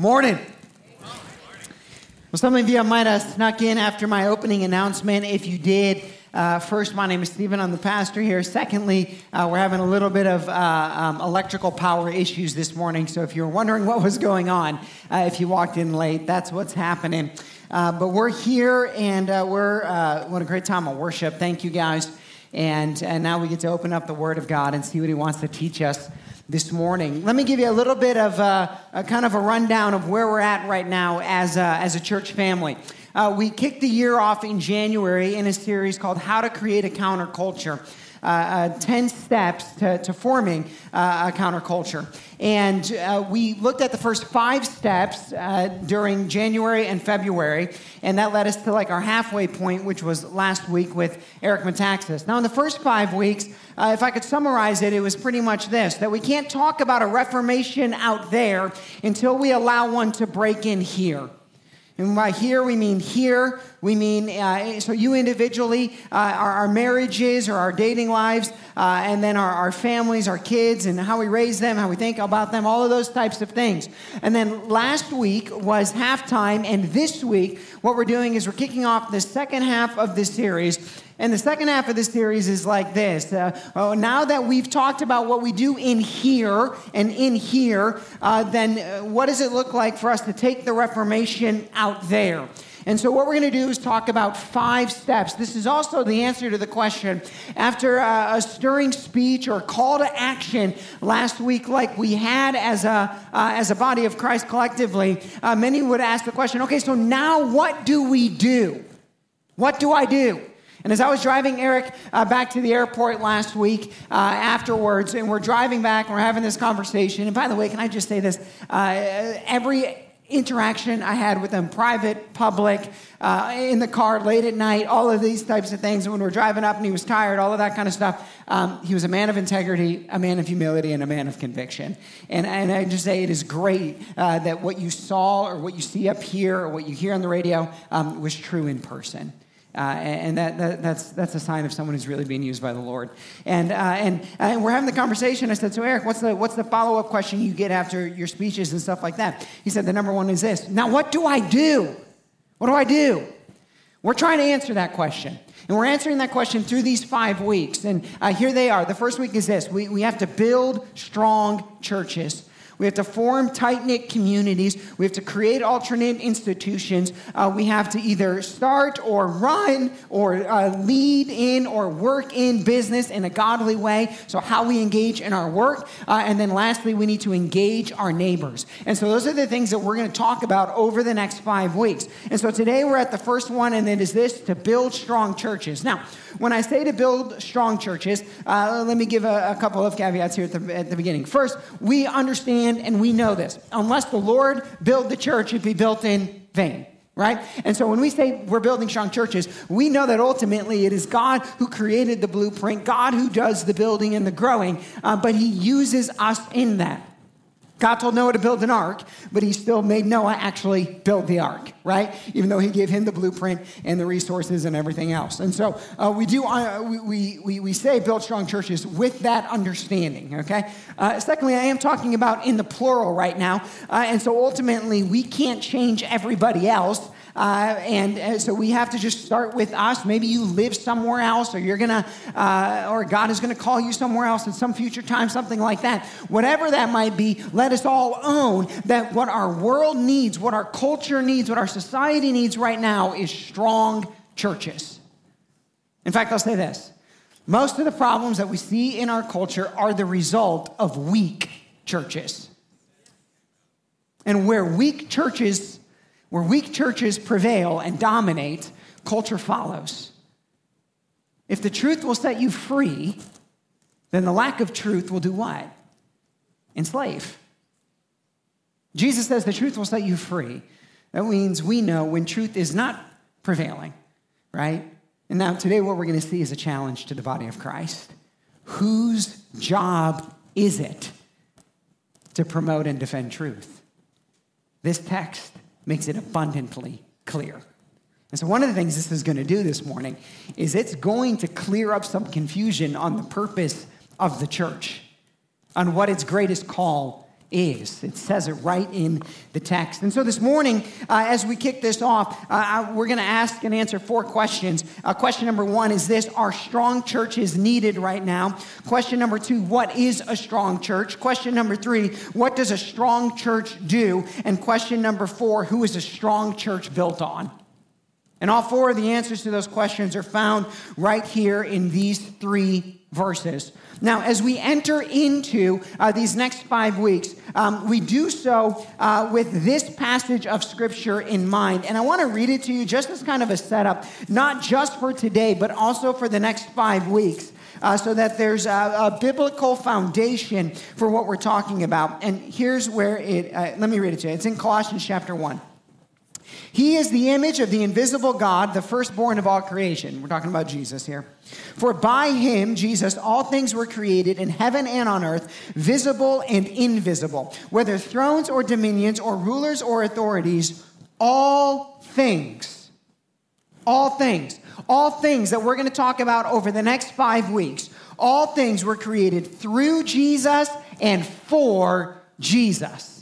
Morning. Well, some of you might have snuck in after my opening announcement. If you did, uh, first, my name is Stephen. I'm the pastor here. Secondly, uh, we're having a little bit of uh, um, electrical power issues this morning. So if you're wondering what was going on, uh, if you walked in late, that's what's happening. Uh, but we're here, and uh, we're what a great time of worship. Thank you guys. And, and now we get to open up the Word of God and see what He wants to teach us this morning. Let me give you a little bit of a, a kind of a rundown of where we're at right now as a, as a church family. Uh, we kicked the year off in January in a series called How to Create a Counterculture. Uh, uh, 10 steps to, to forming uh, a counterculture. And uh, we looked at the first five steps uh, during January and February, and that led us to like our halfway point, which was last week with Eric Metaxas. Now, in the first five weeks, uh, if I could summarize it, it was pretty much this that we can't talk about a reformation out there until we allow one to break in here. And by here, we mean here. We mean, uh, so you individually, uh, our, our, marriages or our dating lives, uh, and then our, our families, our kids, and how we raise them, how we think about them, all of those types of things. And then last week was halftime, and this week, what we're doing is we're kicking off the second half of this series. And the second half of this series is like this. Uh, oh, now that we've talked about what we do in here and in here, uh, then uh, what does it look like for us to take the Reformation out there? And so, what we're going to do is talk about five steps. This is also the answer to the question. After a, a stirring speech or call to action last week, like we had as a, uh, as a body of Christ collectively, uh, many would ask the question okay, so now what do we do? What do I do? And as I was driving Eric uh, back to the airport last week uh, afterwards, and we're driving back, and we're having this conversation. And by the way, can I just say this? Uh, every interaction I had with them, private, public, uh, in the car, late at night, all of these types of things. When we are driving up and he was tired, all of that kind of stuff. Um, he was a man of integrity, a man of humility, and a man of conviction. And, and I just say it is great uh, that what you saw or what you see up here or what you hear on the radio um, was true in person. Uh, and that, that, that's, that's a sign of someone who's really being used by the Lord. And, uh, and, and we're having the conversation. I said, So, Eric, what's the, what's the follow up question you get after your speeches and stuff like that? He said, The number one is this Now, what do I do? What do I do? We're trying to answer that question. And we're answering that question through these five weeks. And uh, here they are. The first week is this we, we have to build strong churches. We have to form tight knit communities. We have to create alternate institutions. Uh, we have to either start or run or uh, lead in or work in business in a godly way. So, how we engage in our work. Uh, and then, lastly, we need to engage our neighbors. And so, those are the things that we're going to talk about over the next five weeks. And so, today we're at the first one, and it is this to build strong churches. Now, when I say to build strong churches, uh, let me give a, a, couple of caveats here at the, at the beginning. First, we understand and we know this. Unless the Lord build the church, it'd be built in vain right? And so when we say we're building strong churches, we know that ultimately it is God who created the blueprint, God who does the building and the growing, uh, but He uses us in that. God told Noah to build an ark, but he still made Noah actually build the ark, right? Even though he gave him the blueprint and the resources and everything else. And so uh, we do, uh, we, we, we say build strong churches with that understanding, okay? Uh, secondly, I am talking about in the plural right now. Uh, and so ultimately, we can't change everybody else. Uh, and uh, so we have to just start with us. Maybe you live somewhere else, or you're gonna, uh, or God is gonna call you somewhere else at some future time, something like that. Whatever that might be, let us all own that what our world needs, what our culture needs, what our society needs right now is strong churches. In fact, I'll say this. Most of the problems that we see in our culture are the result of weak churches. And where weak churches where weak churches prevail and dominate, culture follows. If the truth will set you free, then the lack of truth will do what? Enslave. Jesus says the truth will set you free. That means we know when truth is not prevailing, right? And now today, what we're going to see is a challenge to the body of Christ. Whose job is it to promote and defend truth? This text makes it abundantly clear. And so, one of the things this is going to do this morning is it's going to clear up some confusion on the purpose of the church, on what its greatest call is. It says it right in the text. And so this morning, uh, as we kick this off, uh, we're going to ask and answer four questions. Uh, question number one is this Are strong churches needed right now? Question number two, What is a strong church? Question number three, What does a strong church do? And question number four, Who is a strong church built on? And all four of the answers to those questions are found right here in these three verses. Now, as we enter into uh, these next five weeks, um, we do so uh, with this passage of Scripture in mind. And I want to read it to you just as kind of a setup, not just for today, but also for the next five weeks. Uh, so that there's a, a, biblical foundation for what we're talking about. And here's where it, uh, let me read it to you. It's in Colossians chapter 1. He is the image of the invisible God, the firstborn of all creation. We're talking about Jesus here. For by him, Jesus, all things were created in heaven and on earth, visible and invisible, whether thrones or dominions or rulers or authorities, all things, all things, all things that we're going to talk about over the next five weeks, all things were created through Jesus and for Jesus.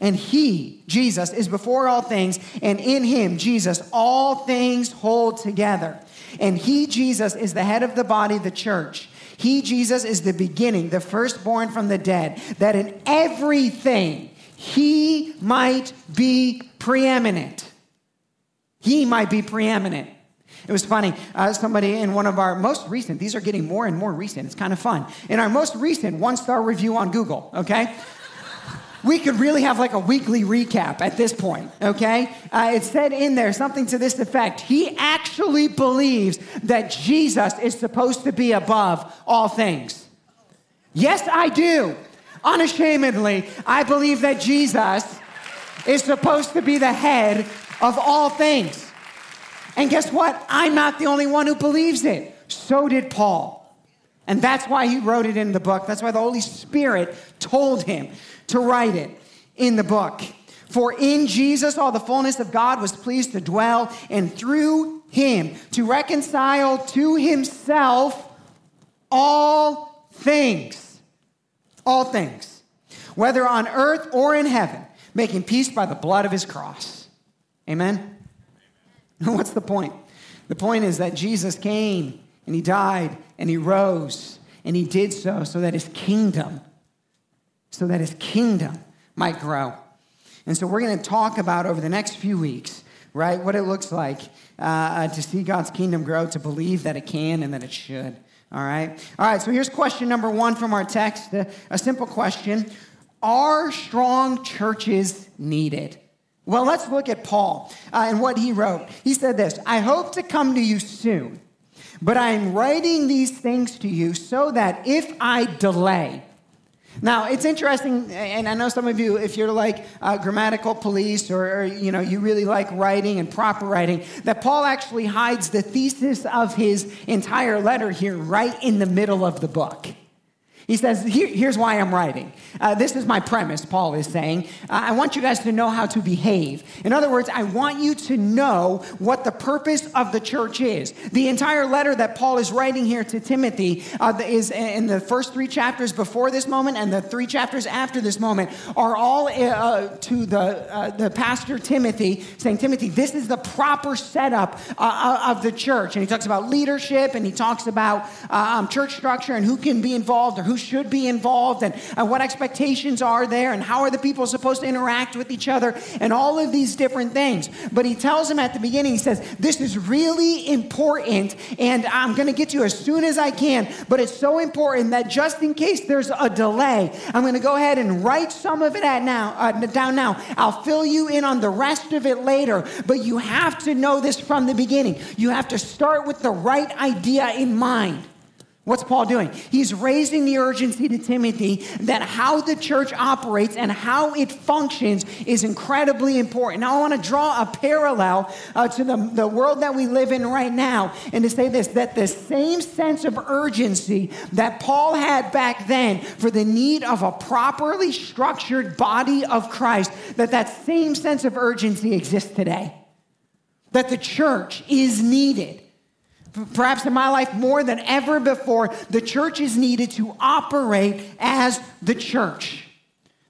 And he, Jesus, is before all things, and in him, Jesus, all things hold together. And he, Jesus, is the head of the body, the church. He, Jesus, is the beginning, the firstborn from the dead, that in everything he might be preeminent. He might be preeminent. It was funny. Uh, somebody in one of our most recent, these are getting more and more recent. It's kind of fun. In our most recent one star review on Google, okay? We could really have like a weekly recap at this point, okay? Uh, it said in there something to this effect. He actually believes that Jesus is supposed to be above all things. Yes, I do. Unashamedly, I believe that Jesus is supposed to be the head of all things. And guess what? I'm not the only one who believes it. So did Paul. And that's why he wrote it in the book. That's why the Holy Spirit told him to write it in the book. For in Jesus, all the fullness of God was pleased to dwell, and through him to reconcile to himself all things. All things. Whether on earth or in heaven, making peace by the blood of his cross. Amen? What's the point? The point is that Jesus came and he died and he rose and he did so so that his kingdom so that his kingdom might grow. And so we're going to talk about over the next few weeks, right, what it looks like uh, to see God's kingdom grow, to believe that it can and that it should. All right? All right, so here's question number one from our text a, a simple question Are strong churches needed? Well, let's look at Paul uh, and what he wrote. He said this I hope to come to you soon, but I am writing these things to you so that if I delay, now, it's interesting, and I know some of you, if you're like uh, grammatical police or, or, you know, you really like writing and proper writing, that Paul actually hides the thesis of his entire letter here right in the middle of the book. He says, Here, Here's why I'm writing. Uh, this is my premise, Paul is saying. Uh, I want you guys to know how to behave. In other words, I want you to know what the purpose of the church is. The entire letter that Paul is writing here to Timothy uh, is in the first three chapters before this moment and the three chapters after this moment are all uh, to the, uh, the pastor Timothy, saying, Timothy, this is the proper setup uh, of the church. And he talks about leadership and he talks about um, church structure and who can be involved or who should be involved and, and what expectations are there and how are the people supposed to interact with each other and all of these different things. But he tells them at the beginning, he says, This is really important and I'm going to get to you as soon as I can, but it's so important that just in case there's a delay, I'm going to go ahead and write some of it at now, uh, down now. I'll fill you in on the rest of it later, but you have to know this from the beginning. You have to start with the right idea in mind. What's Paul doing? He's raising the urgency to Timothy that how the church operates and how it functions is incredibly important. Now, I want to draw a parallel uh, to the, the world that we live in right now and to say this that the same sense of urgency that Paul had back then for the need of a properly structured body of Christ, that that same sense of urgency exists today. That the church is needed Perhaps in my life, more than ever before, the church is needed to operate as the church.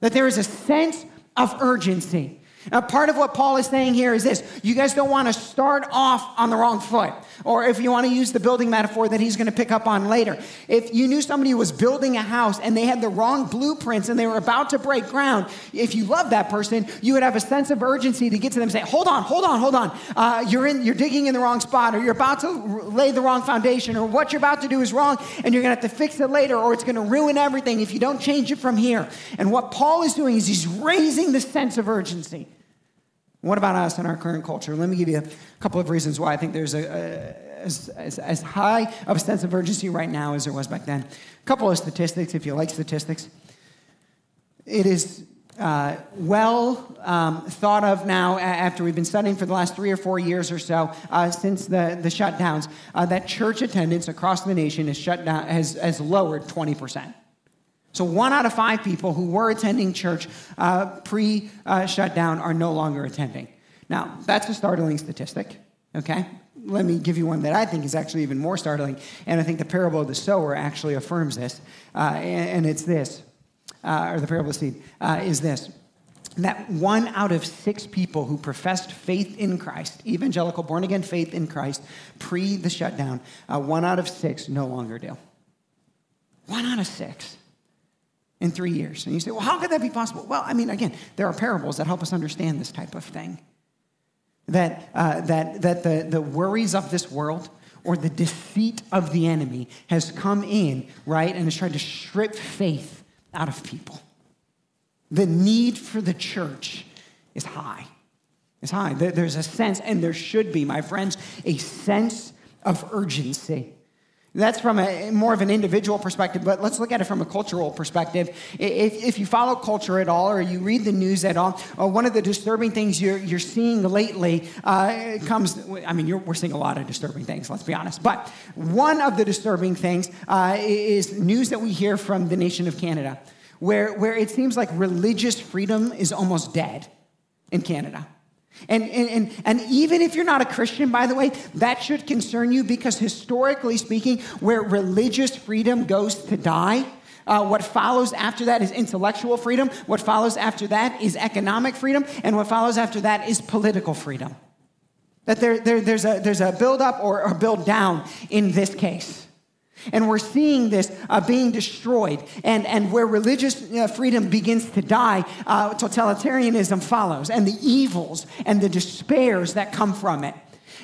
That there is a sense of urgency. Now, part of what Paul is saying here is this you guys don't want to start off on the wrong foot. Or if you want to use the building metaphor that he's going to pick up on later, if you knew somebody was building a house and they had the wrong blueprints and they were about to break ground, if you love that person, you would have a sense of urgency to get to them and say, Hold on, hold on, hold on. Uh, you're, in, you're digging in the wrong spot, or you're about to lay the wrong foundation, or what you're about to do is wrong, and you're going to have to fix it later, or it's going to ruin everything if you don't change it from here. And what Paul is doing is he's raising the sense of urgency. What about us in our current culture? Let me give you a couple of reasons why I think there's a, a as, as, as, high of a sense of urgency right now as there was back then. A couple of statistics, if you like statistics. It is uh, well um, thought of now after we've been studying for the last three or four years or so uh, since the, the shutdowns uh, that church attendance across the nation has, shut down, has, has lowered 20%. So, one out of five people who were attending church uh, pre uh, shutdown are no longer attending. Now, that's a startling statistic, okay? Let me give you one that I think is actually even more startling, and I think the parable of the sower actually affirms this, uh, and, and, it's this, uh, or the parable of the seed, uh, is this that one out of six people who professed faith in Christ, evangelical born again faith in Christ, pre the shutdown, uh, one out of six no longer do. One out of six in three years. And you say, well, how could that be possible? Well, I mean, again, there are parables that help us understand this type of thing. That, uh, that, that the, the worries of this world or the defeat of the enemy has come in, right, and has tried to strip faith out of people. The need for the church is high. It's high. There's a sense, and there should be, my friends, a sense of urgency that's from a more of an individual perspective, but let's look at it from a cultural perspective. If, if you follow culture at all or you read the news at all, uh, one of the disturbing things you're, you're seeing lately uh, comes, I mean, we're seeing a lot of disturbing things, let's be honest. But one of the disturbing things uh, is news that we hear from the nation of Canada, where, where it seems like religious freedom is almost dead in Canada. And, and, and, and, even if you're not a Christian, by the way, that should concern you because historically speaking, where religious freedom goes to die, uh, what follows after that is intellectual freedom. What follows after that is economic freedom. And what follows after that is political freedom. That there, there, there's, a, there's a build up or a build down in this case. And we're seeing this uh, being destroyed. And, and where religious uh, freedom begins to die, uh, totalitarianism follows, and the evils and the despairs that come from it.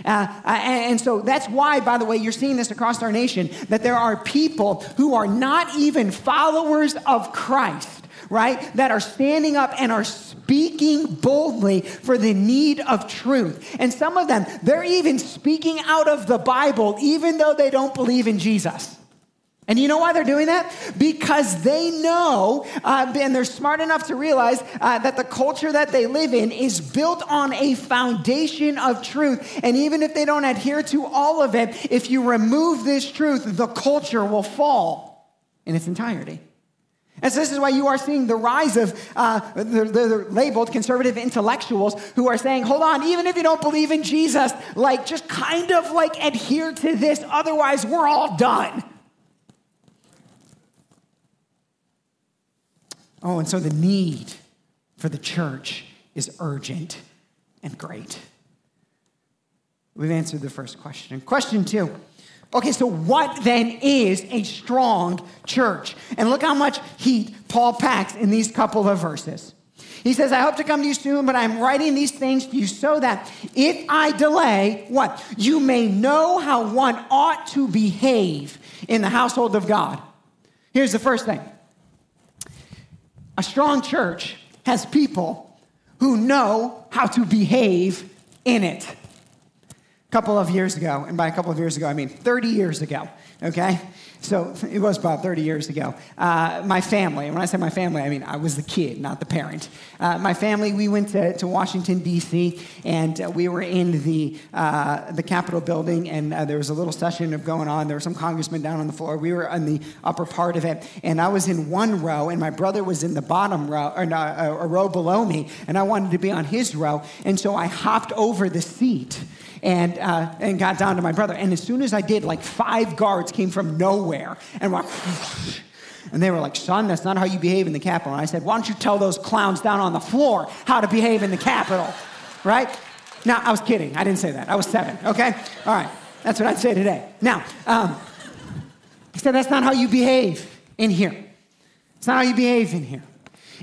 Uh, and so that's why, by the way, you're seeing this across our nation that there are people who are not even followers of Christ right, that are standing up and are speaking boldly for the need of truth. And some of them, they're even speaking out of the Bible, even though they don't believe in Jesus. And you know why they're doing that? Because they know, uh, and they're smart enough to realize uh, that the culture that they live in is built on a foundation of truth. And even if they don't adhere to all of it, if you remove this truth, the culture will fall in its entirety. And so this is why you are seeing the rise of uh, the, the, labeled conservative intellectuals who are saying, hold on, even if you don't believe in Jesus, like just kind of like adhere to this, otherwise we're all done. Oh, and so the need for the church is urgent and great. We've answered the first question. Question two Okay, so what then is a strong church? And look how much heat Paul packs in these couple of verses. He says, I hope to come to you soon, but I'm writing these things to you so that if I delay, what? You may know how one ought to behave in the household of God. Here's the first thing a strong church has people who know how to behave in it couple of years ago, and by a couple of years ago, I mean 30 years ago, okay? So it was about 30 years ago. Uh, my family, when I say my family, I mean I was the kid, not the parent. Uh, my family, we went to, to Washington, D.C., and uh, we were in the, uh, the Capitol building, and uh, there was a little session of going on. There were some congressmen down on the floor. We were in the upper part of it, and I was in one row, and my brother was in the bottom row, or no, a row below me, and I wanted to be on his row, and so I hopped over the seat and, uh, and got down to my brother. And as soon as I did, like five guards came from nowhere and went, and they were like, son, that's not how you behave in the Capitol. And I said, why don't you tell those clowns down on the floor how to behave in the Capitol, right? Now, I was kidding. I didn't say that. I was seven, okay? All right. That's what I'd say today. Now, um, he said, that's not how you behave in here. It's not how you behave in here.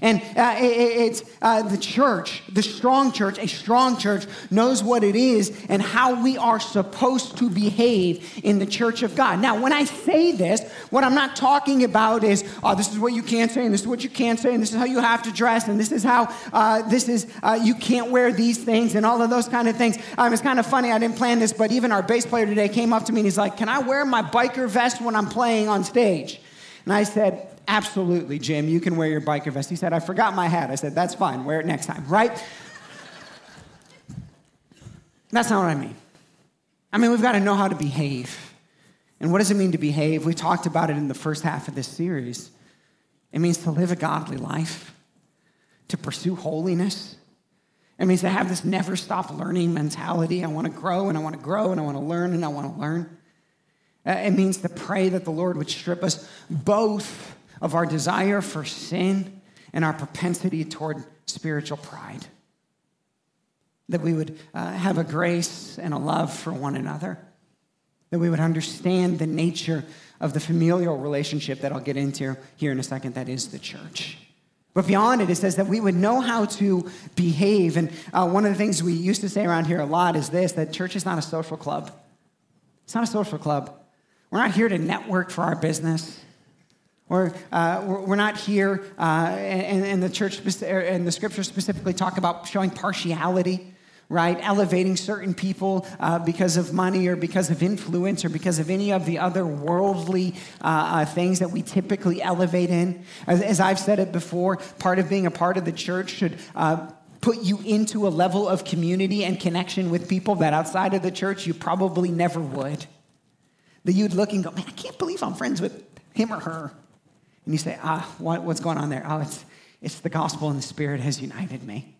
And uh, it, it's uh, the church, the strong church, a strong church knows what it is and how we are supposed to behave in the church of God. Now, when I say this, what I'm not talking about is, oh, this is what you can't say, and this is what you can't say, and this is how you have to dress, and this is how uh, this is, uh, you can't wear these things, and all of those kind of things. Um, it's kind of funny, I didn't plan this, but even our bass player today came up to me and he's like, Can I wear my biker vest when I'm playing on stage? And I said, Absolutely, Jim, you can wear your biker vest. He said, I forgot my hat. I said, That's fine, wear it next time, right? That's not what I mean. I mean, we've got to know how to behave. And what does it mean to behave? We talked about it in the first half of this series. It means to live a godly life, to pursue holiness. It means to have this never stop learning mentality. I want to grow and I want to grow and I want to learn and I want to learn. Uh, it means to pray that the Lord would strip us both of our desire for sin and our propensity toward spiritual pride. That we would uh, have a grace and a love for one another. That we would understand the nature of the familial relationship that I'll get into here in a second, that is the church. But beyond it, it says that we would know how to behave. And uh, one of the things we used to say around here a lot is this that church is not a social club. It's not a social club. We're not here to network for our business. We're, uh, we're not here, uh, and, and, the church and the scriptures specifically talk about showing partiality, right? Elevating certain people uh, because of money or because of influence or because of any of the other worldly uh, uh, things that we typically elevate in. As, as, I've said it before, part of being a part of the church should uh, put you into a level of community and connection with people that outside of the church you probably never would. That you'd look and go, man, I can't believe I'm friends with him or her. And you say, ah, what, what's going on there? Oh, it's, it's the gospel and the Spirit has united me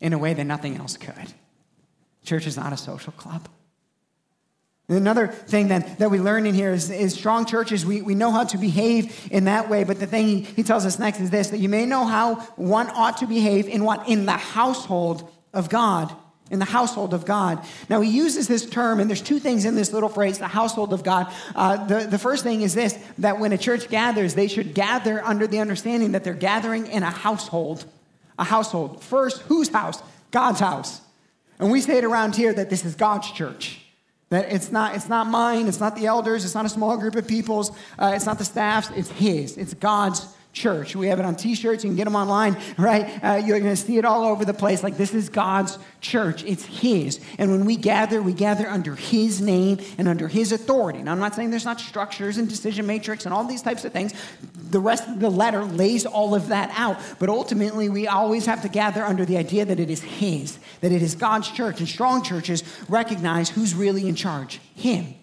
in a way that nothing else could. Church is not a social club. Another thing that, that we learn in here is, is strong churches, we, we know how to behave in that way. But the thing he, he tells us next is this that you may know how one ought to behave in what? In the household of God in the household of God. Now, he uses this term, and there's two things in this little phrase, the household of God. Uh, the, the first thing is this that when a church gathers, they should gather under the understanding that they're gathering in a household. A household. First, whose house? God's house. And we say it around here that this is God's church. That it's not, it's not mine, it's not the elders, it's not a small group of people's, uh, it's not the staff's, it's His. It's God's church. We have it on t shirts. You can get them online, right? Uh, you're going to see it all over the place. Like, this is God's church, it's His. And when we gather, we gather under His name and under His authority. Now, I'm not saying there's not structures and decision matrix and all these types of things. The rest of the letter lays all of that out. But ultimately, we always have to gather under the idea that it is His, that it is God's church. And strong churches recognize who's really in charge Him.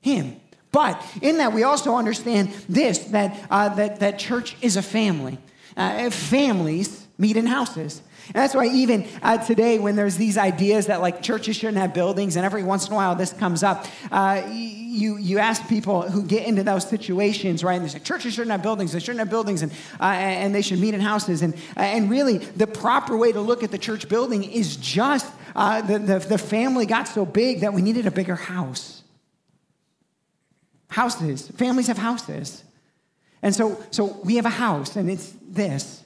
Him. But in that, we also understand this that, uh, that, that church is a family. Uh, families meet in houses. And that's why even uh, today, when there's these ideas that like churches shouldn't have buildings, and every once in a while this comes up, uh, you, you ask people who get into those situations, right? And they say churches shouldn't have buildings, they shouldn't have buildings, and, uh, and they should meet in houses. And, uh, and really, the proper way to look at the church building is just uh, the, the, the family got so big that we needed a bigger house. Houses. Families have houses. And so, so we have a house, and it's this.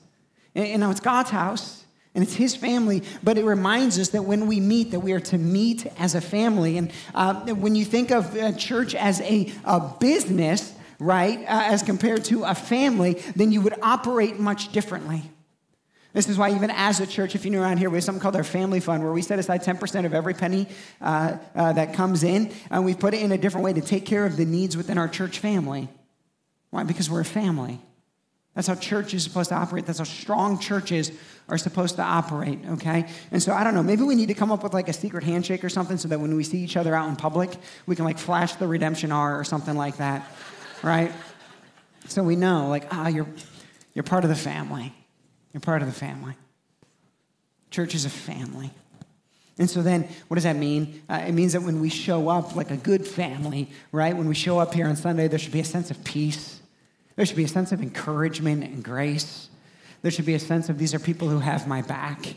And, and now it's God's house, and it's His family, but it reminds us that when we meet, that we are to meet as a family. And uh, when you think of a church as a, a business, right, uh, as compared to a family, then you would operate much differently. This is why, even as a church, if you're new around here, we have something called our family fund where we set aside 10% of every penny uh, uh, that comes in, and we put it in a different way to take care of the needs within our church family. Why? Because we're a family. That's how church is supposed to operate. That's how strong churches are supposed to operate, okay? And so I don't know, maybe we need to come up with like a secret handshake or something so that when we see each other out in public, we can like flash the redemption R or something like that, right? So we know, like, ah, you're, you're part of the family. You're part of the family. Church is a family. And so then, what does that mean? Uh, it means that when we show up like a good family, right? When we show up here on Sunday, there should be a sense of peace. There should be a sense of encouragement and grace. There should be a sense of these are people who have my back.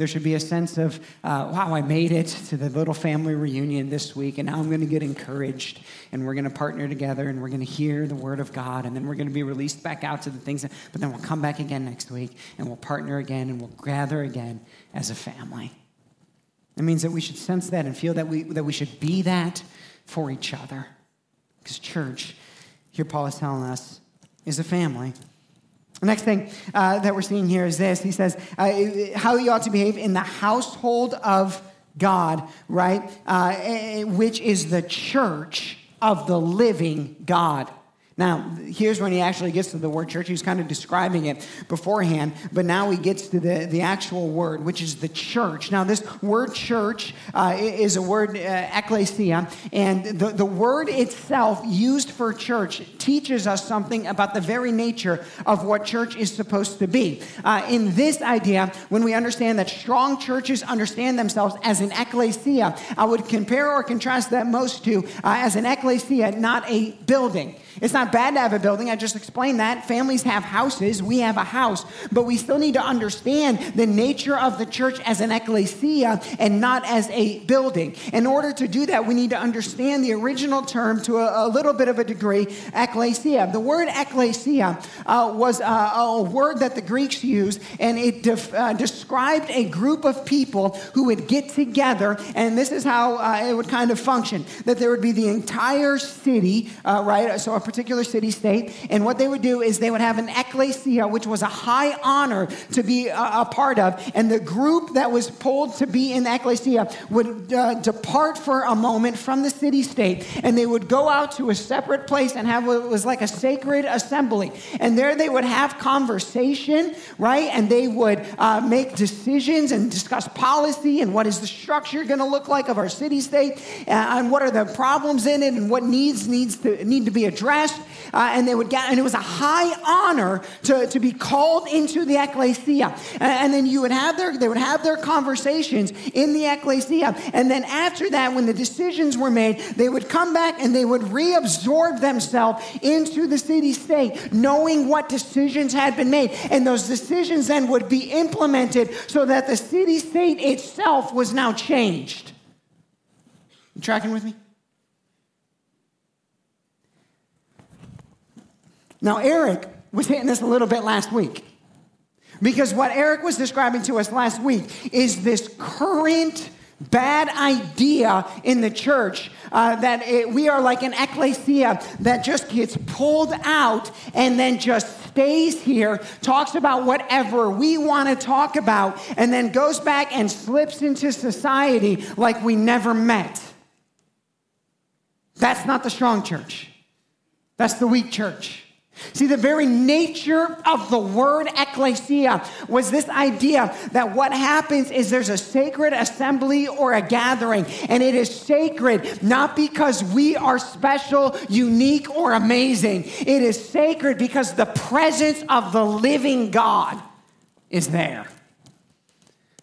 There should be a sense of, uh, wow, I made it to the little family reunion this week, and now I'm going to get encouraged, and we're going to partner together, and we're going to hear the word of God, and then we're going to be released back out to the things, that, but then we'll come back again next week, and we'll partner again, and we'll gather again as a family. It means that we should sense that and feel that we, that we should be that for each other. Because church, here Paul is telling us, is a family. Next thing uh, that we're seeing here is this. He says, uh, how you ought to behave in the household of God, right? Uh, eh, which is the church of the living God. Now, here's when he actually gets to the word church. He was kind of describing it beforehand, but now he gets to the, the actual word, which is the church. Now, this word church uh, is a word, uh, ecclesia, and the, the word itself used for church teaches us something about the very nature of what church is supposed to be. Uh, in this idea, when we understand that strong churches understand themselves as an ecclesia, I would compare or contrast that most to uh, as an ecclesia, not a building. It's not bad to have a building. I just explained that. Families have houses. We have a house. But we still need to understand the nature of the church as an ecclesia and not as a building. In order to do that, we need to understand the original term to a, a little bit of a degree, ecclesia. The word ecclesia uh, was uh, a word that the Greeks used, and it def- uh, described a group of people who would get together, and this is how uh, it would kind of function that there would be the entire city, uh, right? So a particular city state. And what they would do is they would have an ecclesia, which was a high honor to be a, a part of. And the group that was pulled to be in the ecclesia would uh, depart for a moment from the city state. And they would go out to a separate place and have what was like a sacred assembly. And there they would have conversation, right? And they would uh, make decisions and discuss policy and what is the structure going to look like of our city state uh, and what are the problems in it and what needs needs to need to be addressed dressed, uh, and they would get, and it was a high honor to, to be called into the ecclesia. And, and then you would have their, they would have their conversations in the ecclesia. And then after that, when the decisions were made, they would come back and they would reabsorb themselves into the city state, knowing what decisions had been made. And those decisions then would be implemented so that the city state itself was now changed. You tracking with me? Now, Eric was hitting this a little bit last week. Because what Eric was describing to us last week is this current bad idea in the church uh, that it, we are like an ecclesia that just gets pulled out and then just stays here, talks about whatever we want to talk about, and then goes back and slips into society like we never met. That's not the strong church, that's the weak church. See, the very nature of the word ecclesia was this idea that what happens is there's a sacred assembly or a gathering, and it is sacred not because we are special, unique, or amazing. It is sacred because the presence of the living God is there.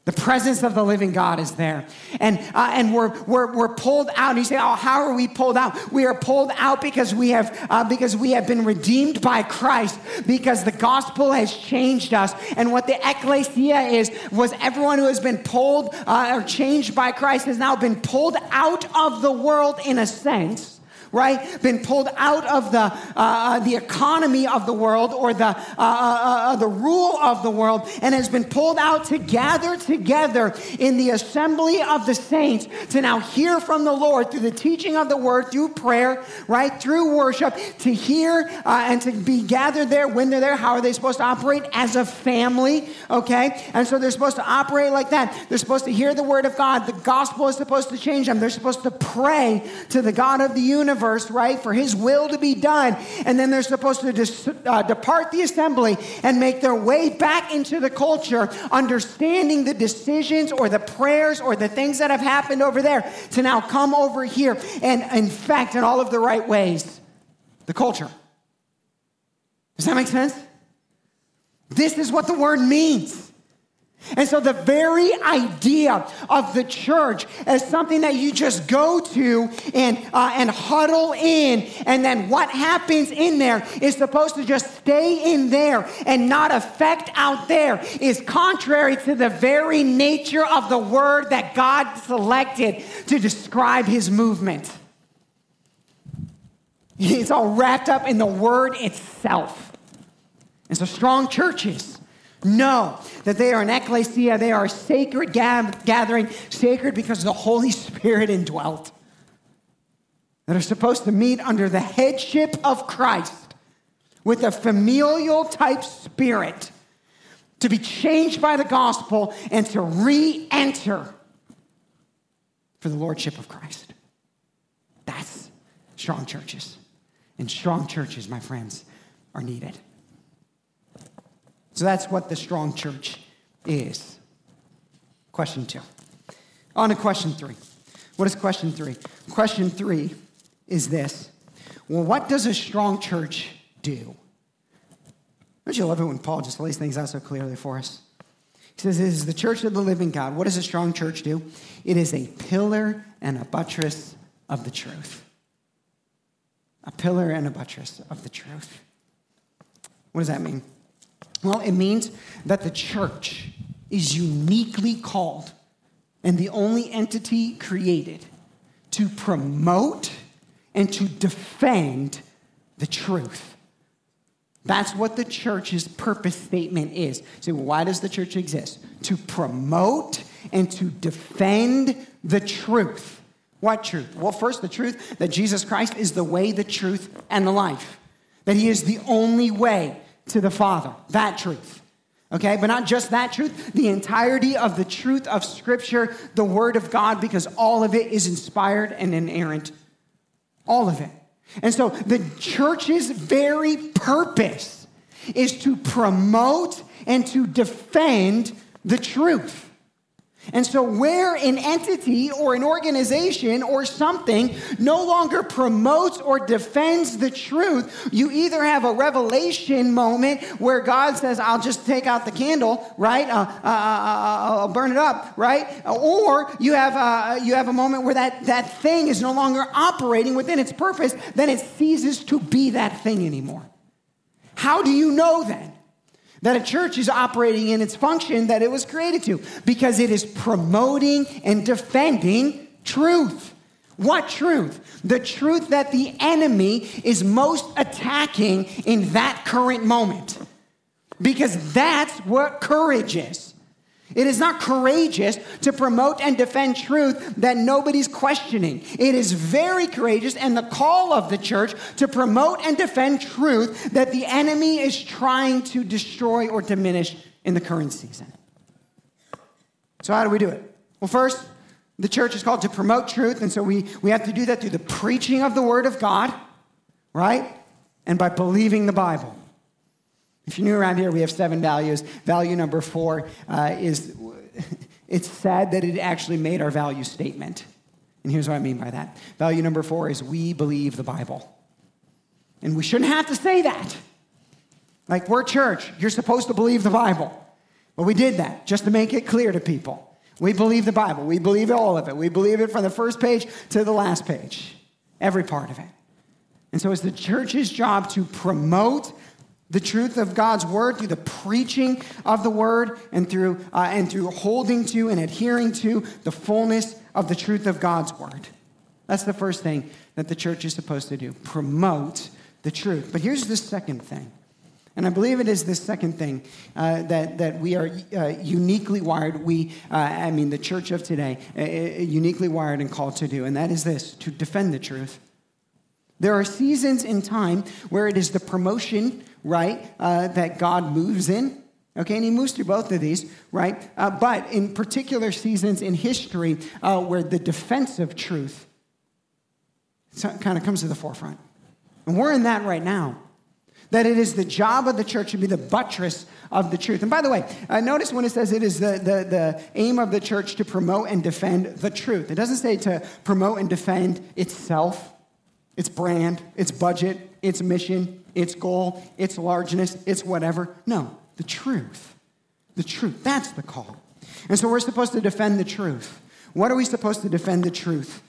The presence of the living God is there. And, uh, and we're, we're, we're pulled out. And you say, oh, how are we pulled out? We are pulled out because we have, uh, because we have been redeemed by Christ, because the gospel has changed us. And what the ecclesia is, was everyone who has been pulled uh, or changed by Christ has now been pulled out of the world in a sense right? Been pulled out of the, uh, uh the economy of the world or the, uh, uh, uh, the rule of the world and has been pulled out to gather together in the assembly of the saints to now hear from the Lord through the teaching of the word, through prayer, right? Through worship, to hear and to be gathered there when they're there. How are they supposed to operate? As a family, okay? And so they're supposed to operate like that. They're supposed to hear the word of God. The gospel is supposed to change them. They're supposed to pray to the God of the universe, right, for his will to be done. And then they're supposed to dis- uh, depart the assembly and make their way back into the culture, understanding the decisions or the prayers or the things that have happened over there to now come over here and, in fact, in all of the right ways, the culture. Does that make sense? This is what the word means. And so, the very idea of the church as something that you just go to and, uh, and huddle in, and then what happens in there is supposed to just stay in there and not affect out there, is contrary to the very nature of the word that God selected to describe his movement. It's all wrapped up in the word itself. And so, strong churches Know that they are an ecclesia, they are a sacred gathering, sacred because the Holy Spirit indwelt, that are supposed to meet under the headship of Christ with a familial type spirit to be changed by the gospel and to re enter for the lordship of Christ. That's strong churches. And strong churches, my friends, are needed. So that's what the strong church is. Question two. On to question three. What is question three? Question three is this Well, what does a strong church do? Don't you love it when Paul just lays things out so clearly for us? He says, This is the church of the living God. What does a strong church do? It is a pillar and a buttress of the truth. A pillar and a buttress of the truth. What does that mean? Well, it means that the church is uniquely called and the only entity created to promote and to defend the truth. That's what the church's purpose statement is. So, why does the church exist? To promote and to defend the truth. What truth? Well, first, the truth that Jesus Christ is the way, the truth, and the life. That he is the only way to the Father. That truth. Okay, but not just that truth, the entirety of the truth of Scripture, the Word of God, because all of it is inspired and inerrant. All of it. And so the church's very purpose is to promote and to defend the truth. And so, where an entity or an organization or something no longer promotes or defends the truth, you either have a revelation moment where God says, I'll just take out the candle, right? Uh, uh, uh, uh I'll burn it up, right? Or you have, uh, you have a moment where that, that thing is no longer operating within its purpose, then it ceases to be that thing anymore. How do you know then? That a church is operating in its function that it was created to because it is promoting and defending truth. What truth? The truth that the enemy is most attacking in that current moment. Because that's what courage is. It is not courageous to promote and defend truth that nobody's questioning. It is very courageous and the call of the church to promote and defend truth that the enemy is trying to destroy or diminish in the current season. So, how do we do it? Well, first, the church is called to promote truth, and so we, we have to do that through the preaching of the Word of God, right? And by believing the Bible. If you're new around here, we have seven values. Value number four uh, is it's sad that it actually made our value statement. And here's what I mean by that. Value number four is we believe the Bible. And we shouldn't have to say that. Like, we're church, you're supposed to believe the Bible. But we did that just to make it clear to people. We believe the Bible. We believe all of it. We believe it from the first page to the last page, every part of it. And so it's the church's job to promote the truth of God's word through the preaching of the word and through, uh, and through holding to and adhering to the fullness of the truth of God's word. That's the first thing that the church is supposed to do promote the truth. But here's the second thing. And I believe it is this second thing uh, that, that we are uh, uniquely wired, we, uh, I mean, the church of today, uh, uh, uniquely wired and called to do, and that is this to defend the truth. There are seasons in time where it is the promotion, right, uh, that God moves in. Okay, and he moves through both of these, right? but in particular seasons in history where the defense of truth kind of comes to the forefront. And we're in that right now. That it is the job of the church to be the buttress of the truth. And by the way, uh, notice when it says it is the, the, the aim of the church to promote and defend the truth. It doesn't say to promote and defend itself, its brand, its budget, its mission, its goal, its largeness, its whatever. No, the truth. The truth. That's the call. And so we're supposed to defend the truth. What are we supposed to defend the truth?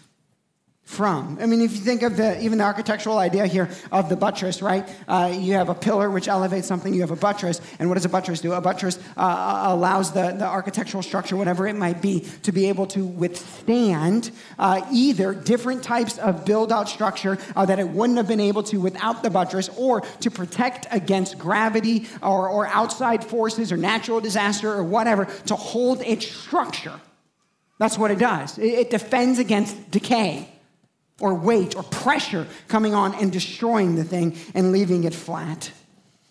From. I mean, if you think of the even the architectural idea here of the buttress, right? Uh, you have a pillar which elevates something. You have a buttress, and what does a buttress do? A buttress uh, uh, allows the, the architectural structure, whatever it might be, to be able to withstand uh, either different types of build-out structure uh, that it wouldn't have been able to without the buttress, or to protect against gravity or, or outside forces or natural disaster or whatever to hold its structure. That's what it does. It, it defends against decay or weight or pressure coming on and destroying the thing and leaving it flat.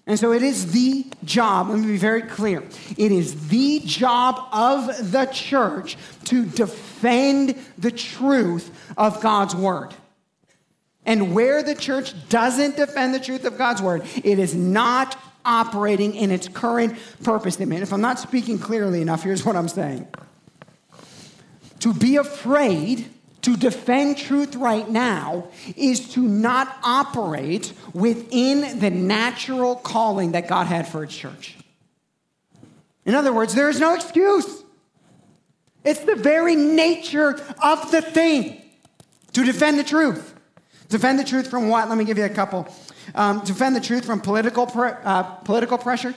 And so it is the job, let me be very clear. It is the job of the church to defend the truth of God's word. And where the church doesn't defend the truth of God's word, it is not operating in its current purpose statement. If I'm not speaking clearly enough, here's what I'm saying. To be afraid to defend truth right now is to not operate within the natural calling that God had for its church. In other words, there is no excuse. It's the very nature of the thing to defend the truth. Defend the truth from what? Let me give you a couple. Um, defend the truth from political, pre- uh, political pressure.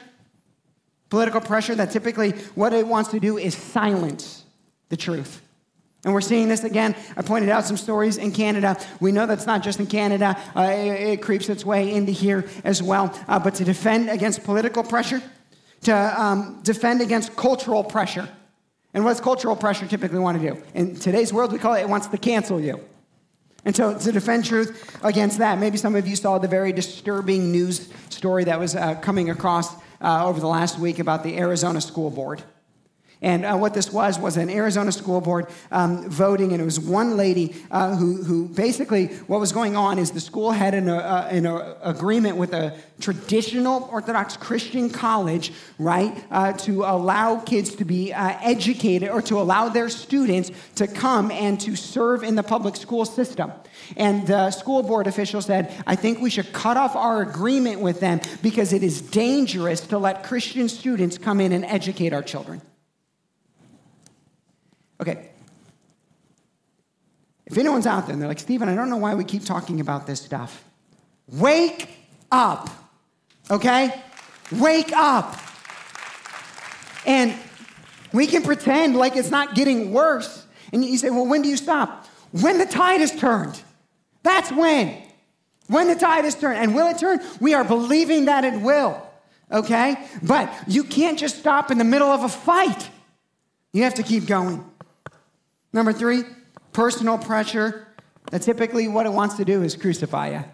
Political pressure that typically what it wants to do is silence the truth. And we're seeing this again. I pointed out some stories in Canada. We know that's not just in Canada, uh, it, it, creeps its way into here as well. Uh, but to defend against political pressure, to um, defend against cultural pressure. And what does cultural pressure typically want to do? In today's world, we call it it wants to cancel you. And so to defend truth against that, maybe some of you saw the very disturbing news story that was uh, coming across uh, over the last week about the Arizona School Board. And uh, what this was was an Arizona school board um, voting, and it was one lady uh, who, who basically what was going on is the school had an, uh, an uh, agreement with a traditional Orthodox Christian college, right, uh, to allow kids to be uh, educated or to allow their students to come and to serve in the public school system. And the school board official said, I think we should cut off our agreement with them because it is dangerous to let Christian students come in and educate our children. Okay. If anyone's out there and they're like, Stephen, I don't know why we keep talking about this stuff. Wake up. Okay? Wake up. And we can pretend like it's not getting worse. And you say, well, when do you stop? When the tide is turned. That's when. When the tide is turned. And will it turn? We are believing that it will. Okay? But you can't just stop in the middle of a fight. You have to keep going. Number three, personal pressure. That typically what it wants to do is crucify you.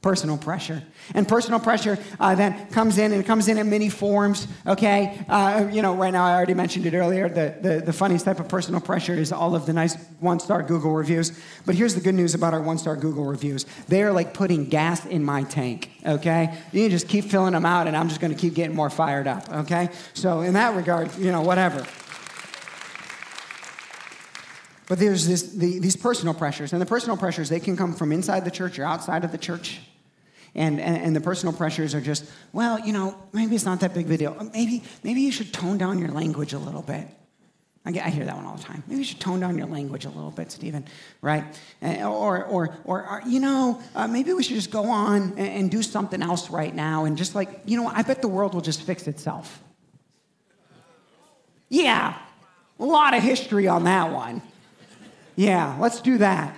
Personal pressure. And personal pressure uh, then comes in and it comes in in many forms, okay? Uh, you know, right now I already mentioned it earlier. The, the, the funniest type of personal pressure is all of the nice one star Google reviews. But here's the good news about our one star Google reviews they are like putting gas in my tank, okay? You just keep filling them out and I'm just gonna keep getting more fired up, okay? So, in that regard, you know, whatever. But there's this, the, these personal pressures, and the personal pressures, they can come from inside the church or outside of the church. And, and, and, the personal pressures are just, well, you know, maybe it's not that big of a deal. Maybe, maybe you should tone down your language a little bit. I, get, I hear that one all the time. Maybe you should tone down your language a little bit, Stephen, right? Or, or, or, you know, uh, maybe we should just go on and, and do something else right now and just like, you know, I bet the world will just fix itself. Yeah, a lot of history on that one. Yeah, let's do that.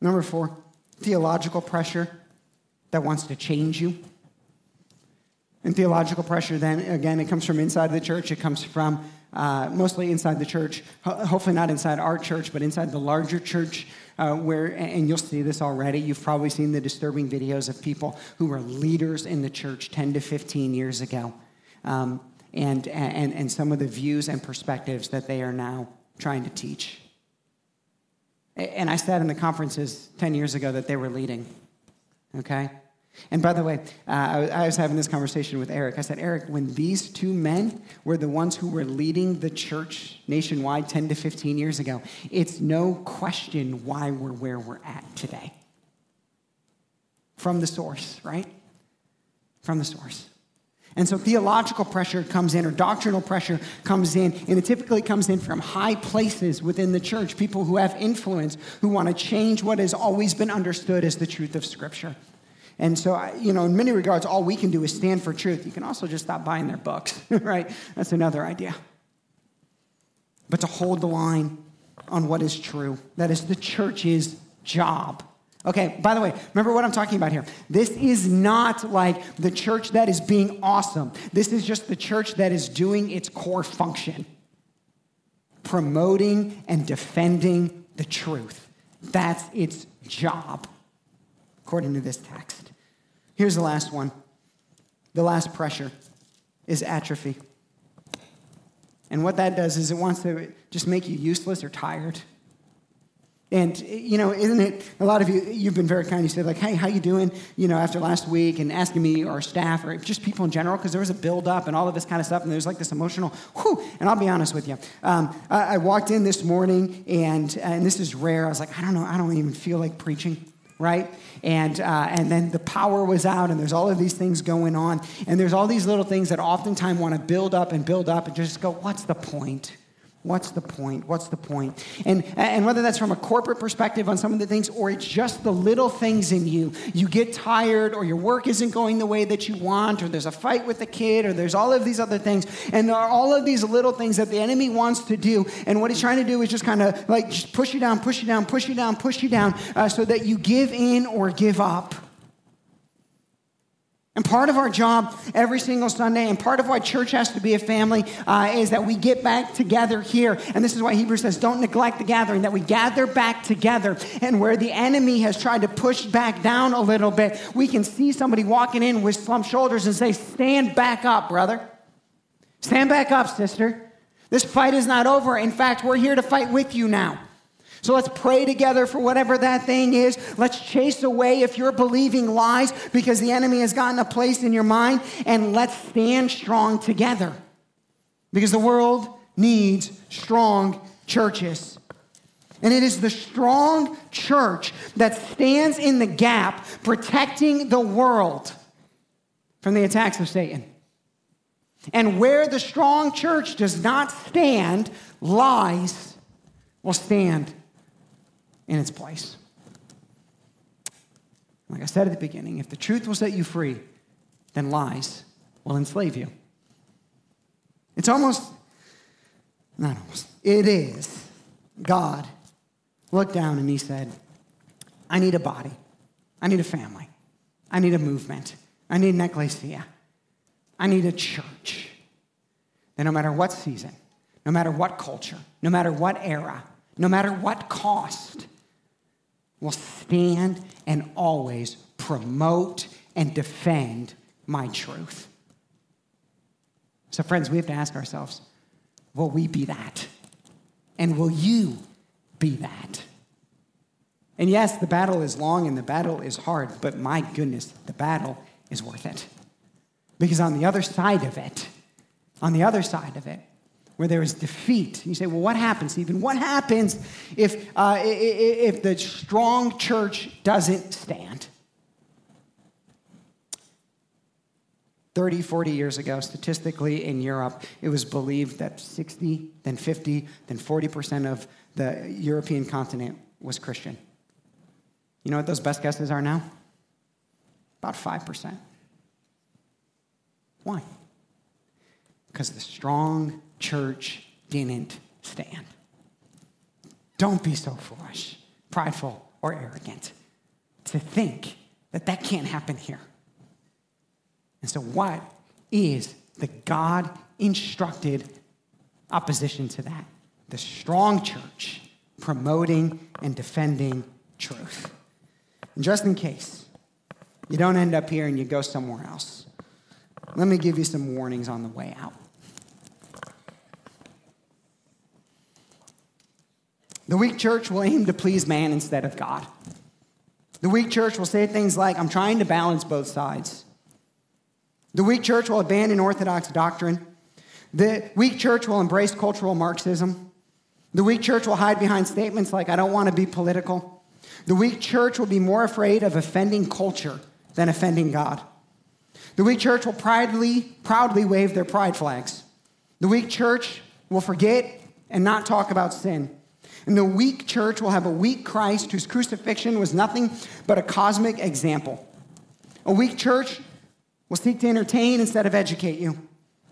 Number four, theological pressure that wants to change you. And theological pressure, then, again, it comes from inside the church. It comes from uh, mostly inside the church, Ho- hopefully not inside our church, but inside the larger church, uh, where, and you'll see this already. You've probably seen the disturbing videos of people who were leaders in the church 10 to 15 years ago, um, and, and, and some of the views and perspectives that they are now trying to teach. And I said in the conferences 10 years ago that they were leading, okay? And by the way, uh, I was having this conversation with Eric. I said, Eric, when these two men were the ones who were leading the church nationwide 10 to 15 years ago, it's no question why we're where we're at today. From the source, right? From the source. And so theological pressure comes in, or doctrinal pressure comes in, and it typically comes in from high places within the church, people who have influence, who want to change what has always been understood as the truth of Scripture. And so, you know, in many regards, all we can do is stand for truth. You can also just stop buying their books, right? That's another idea. But to hold the line on what is true, that is the church's job. Okay, by the way, remember what I'm talking about here. This is not like the church that is being awesome. This is just the church that is doing its core function promoting and defending the truth. That's its job, according to this text. Here's the last one the last pressure is atrophy. And what that does is it wants to just make you useless or tired. And you know, isn't it? A lot of you, you've been very kind. You said like, "Hey, how you doing?" You know, after last week, and asking me or staff or just people in general, because there was a build up and all of this kind of stuff, and there's like this emotional. Whew, and I'll be honest with you, um, I, I, walked in this morning, and and this is rare. I was like, I don't know, I don't even feel like preaching right? And, uh, and then the power was out, and there's all of these things going on. And there's all these little things that oftentimes want to build up and build up and just go, what's the point? What's the point? What's the point? And, and whether that's from a corporate perspective on some of the things or it's just the little things in you, you get tired or your work isn't going the way that you want or there's a fight with the kid or there's all of these other things. And there are all of these little things that the enemy wants to do. And what he's trying to do is just kind of like just push you down, push you down, push you down, push you down uh, so that you give in or give up. And part of our job every single Sunday, and part of why church has to be a family, uh, is that we get back together here. And this is why Hebrews says, don't neglect the gathering, that we gather back together. And where the enemy has tried to push back down a little bit, we can see somebody walking in with slumped shoulders and say, Stand back up, brother. Stand back up, sister. This fight is not over. In fact, we're here to fight with you now. So let's pray together for whatever that thing is. Let's chase away if you're believing lies because the enemy has gotten a place in your mind, and let's stand strong together because the world needs strong churches. And it is the strong church that stands in the gap, protecting the world from the attacks of Satan. And where the strong church does not stand, lies will stand in its place. Like I said at the beginning, if the truth will set you free, then lies will enslave you. It's almost, not almost, it is. God looked down and he said, I need a body. I need a family. I need a movement. I need an ecclesia. I need a church. That no matter what season, no matter what culture, no matter what era, no matter what cost, will stand and always promote and defend my truth. So, friends, we have to ask ourselves will we be that? And will you be that? And yes, the battle is long and the battle is hard, but my goodness, the battle is worth it. Because on the other side of it, on the other side of it, where there is defeat. You say, well, what happens, Stephen? What happens if, uh, if the strong church doesn't stand? 30, 40 years ago, statistically in Europe, it was believed that 60, then 50, then 40% of the European continent was Christian. You know what those best guesses are now? About 5%. Why? Because the strong church didn't stand. Don't be so foolish, prideful, or arrogant to think that that can't happen here. And so, what is the God instructed opposition to that? The strong church promoting and defending truth. And just in case you don't end up here and you go somewhere else, let me give you some warnings on the way out. The weak church will aim to please man instead of God. The weak church will say things like, I'm trying to balance both sides. The weak church will abandon orthodox doctrine. The weak church will embrace cultural Marxism. The weak church will hide behind statements like, I don't want to be political. The weak church will be more afraid of offending culture than offending God. The weak church will proudly, proudly wave their pride flags. The weak church will forget and not talk about sin. And the weak church will have a weak Christ whose crucifixion was nothing but a cosmic example. A weak church will seek to entertain instead of educate you.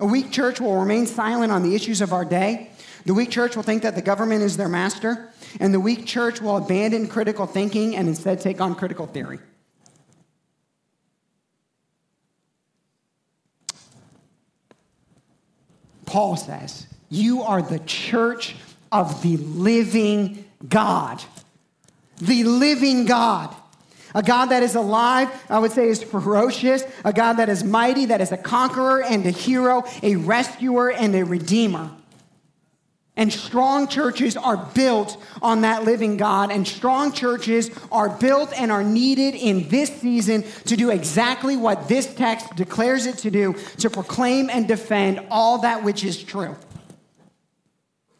A weak church will remain silent on the issues of our day. The weak church will think that the government is their master. And the weak church will abandon critical thinking and instead take on critical theory. Paul says, You are the church of the living God. The living God. A God that is alive, I would say, is ferocious. A God that is mighty, that is a conqueror and a hero, a rescuer and a redeemer. And strong churches are built on that living God. And strong churches are built and are needed in this season to do exactly what this text declares it to do to proclaim and defend all that which is true.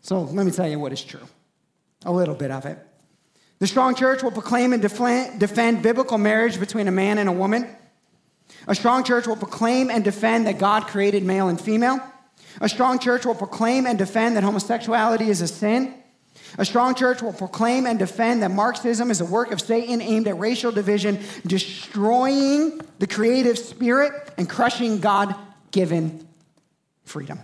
So let me tell you what is true a little bit of it. The strong church will proclaim and defend biblical marriage between a man and a woman. A strong church will proclaim and defend that God created male and female. A strong church will proclaim and defend that homosexuality is a sin. A strong church will proclaim and defend that Marxism is a work of Satan aimed at racial division, destroying the creative spirit and crushing God given freedom.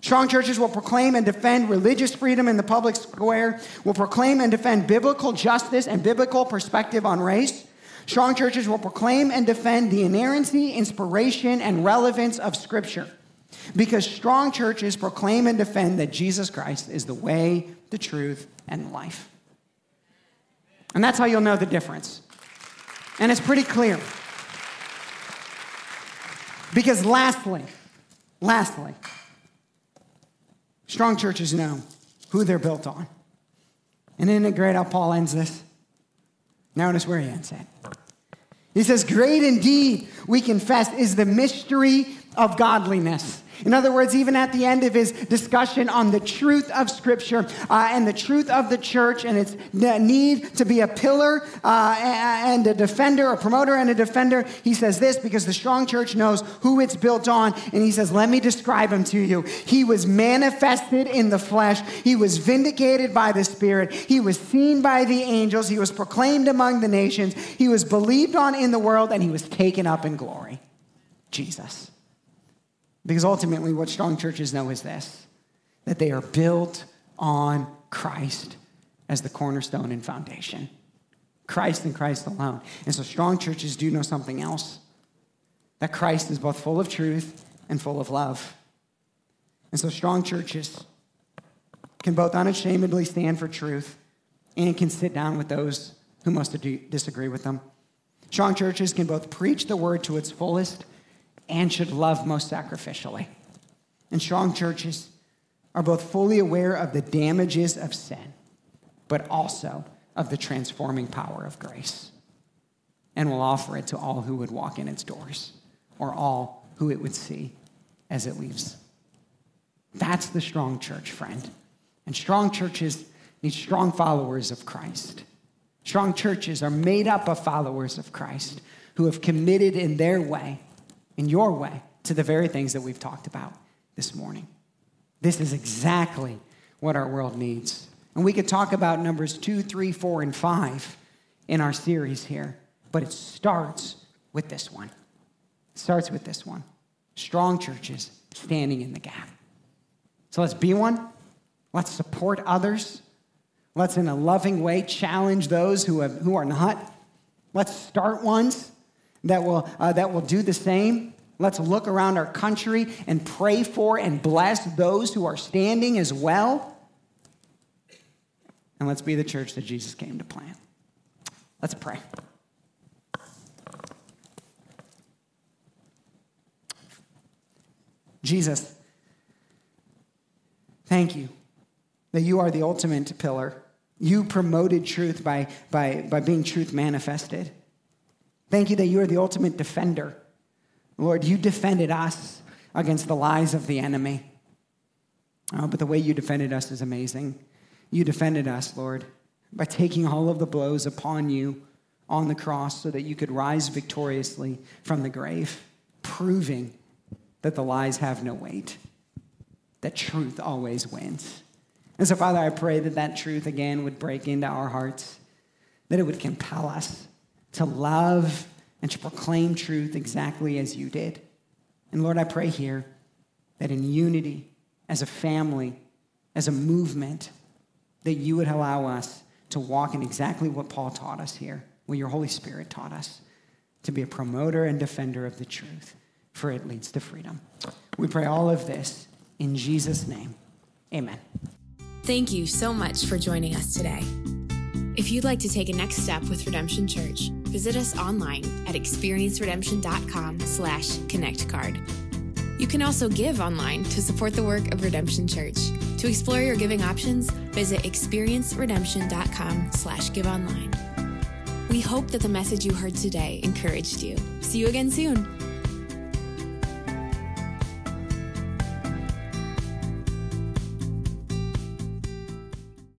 Strong churches will proclaim and defend religious freedom in the public square, will proclaim and defend biblical justice and biblical perspective on race. Strong churches will proclaim and defend the inerrancy, inspiration, and relevance of Scripture. Because strong churches proclaim and defend that Jesus Christ is the way, the truth, and life. And that's how you'll know the difference. And it's pretty clear. Because lastly, lastly, Strong churches know who they're built on. And isn't it great how Paul ends this? Notice where he ends it. He says, Great indeed, we confess, is the mystery of godliness. In other words, even at the end of his discussion on the truth of Scripture uh, and the truth of the church and its need to be a pillar uh, and a defender, a promoter and a defender, he says this because the strong church knows who it's built on. And he says, Let me describe him to you. He was manifested in the flesh, he was vindicated by the Spirit, he was seen by the angels, he was proclaimed among the nations, he was believed on in the world, and he was taken up in glory. Jesus. Because ultimately, what strong churches know is this that they are built on Christ as the cornerstone and foundation. Christ and Christ alone. And so, strong churches do know something else that Christ is both full of truth and full of love. And so, strong churches can both unashamedly stand for truth and can sit down with those who must disagree with them. Strong churches can both preach the word to its fullest and should love most sacrificially. And strong churches are both fully aware of the damages of sin, but also of the transforming power of grace, and will offer it to all who would walk in its doors, or all who it would see as it leaves. That's the strong church, friend. And strong churches need strong followers of Christ. Strong churches are made up of followers of Christ who have committed in their way in your way to the very things that we've talked about this morning. This is exactly what our world needs. And we could talk about numbers two, three, four, and five in our series here, but it starts with this one. It starts with this one strong churches standing in the gap. So let's be one. Let's support others. Let's, in a loving way, challenge those who, have, who are not. Let's start ones that will, uh, that will do the same. Let's look around our country and pray for and bless those who are standing as well. And let's be the church that Jesus came to plant. Let's pray. Jesus, thank you that you are the ultimate pillar. You promoted truth by, by, by being truth manifested. Thank you that you are the ultimate defender. Lord, you defended us against the lies of the enemy. Oh, but the way you defended us is amazing. You defended us, Lord, by taking all of the blows upon you on the cross so that you could rise victoriously from the grave, proving that the lies have no weight, that truth always wins. And so, Father, I pray that that truth again would break into our hearts, that it would compel us to love and to proclaim truth exactly as you did. And Lord, I pray here that in unity, as a family, as a movement, that you would allow us to walk in exactly what Paul taught us here, what your Holy Spirit taught us, to be a promoter and defender of the truth, for it leads to freedom. We pray all of this in Jesus' name. Amen. Thank you so much for joining us today. If you'd like to take a next step with Redemption Church, visit us online at experienceredemption.com slash connectcard. You can also give online to support the work of Redemption Church. To explore your giving options, visit experienceredemption.com slash give online. We hope that the message you heard today encouraged you. See you again soon.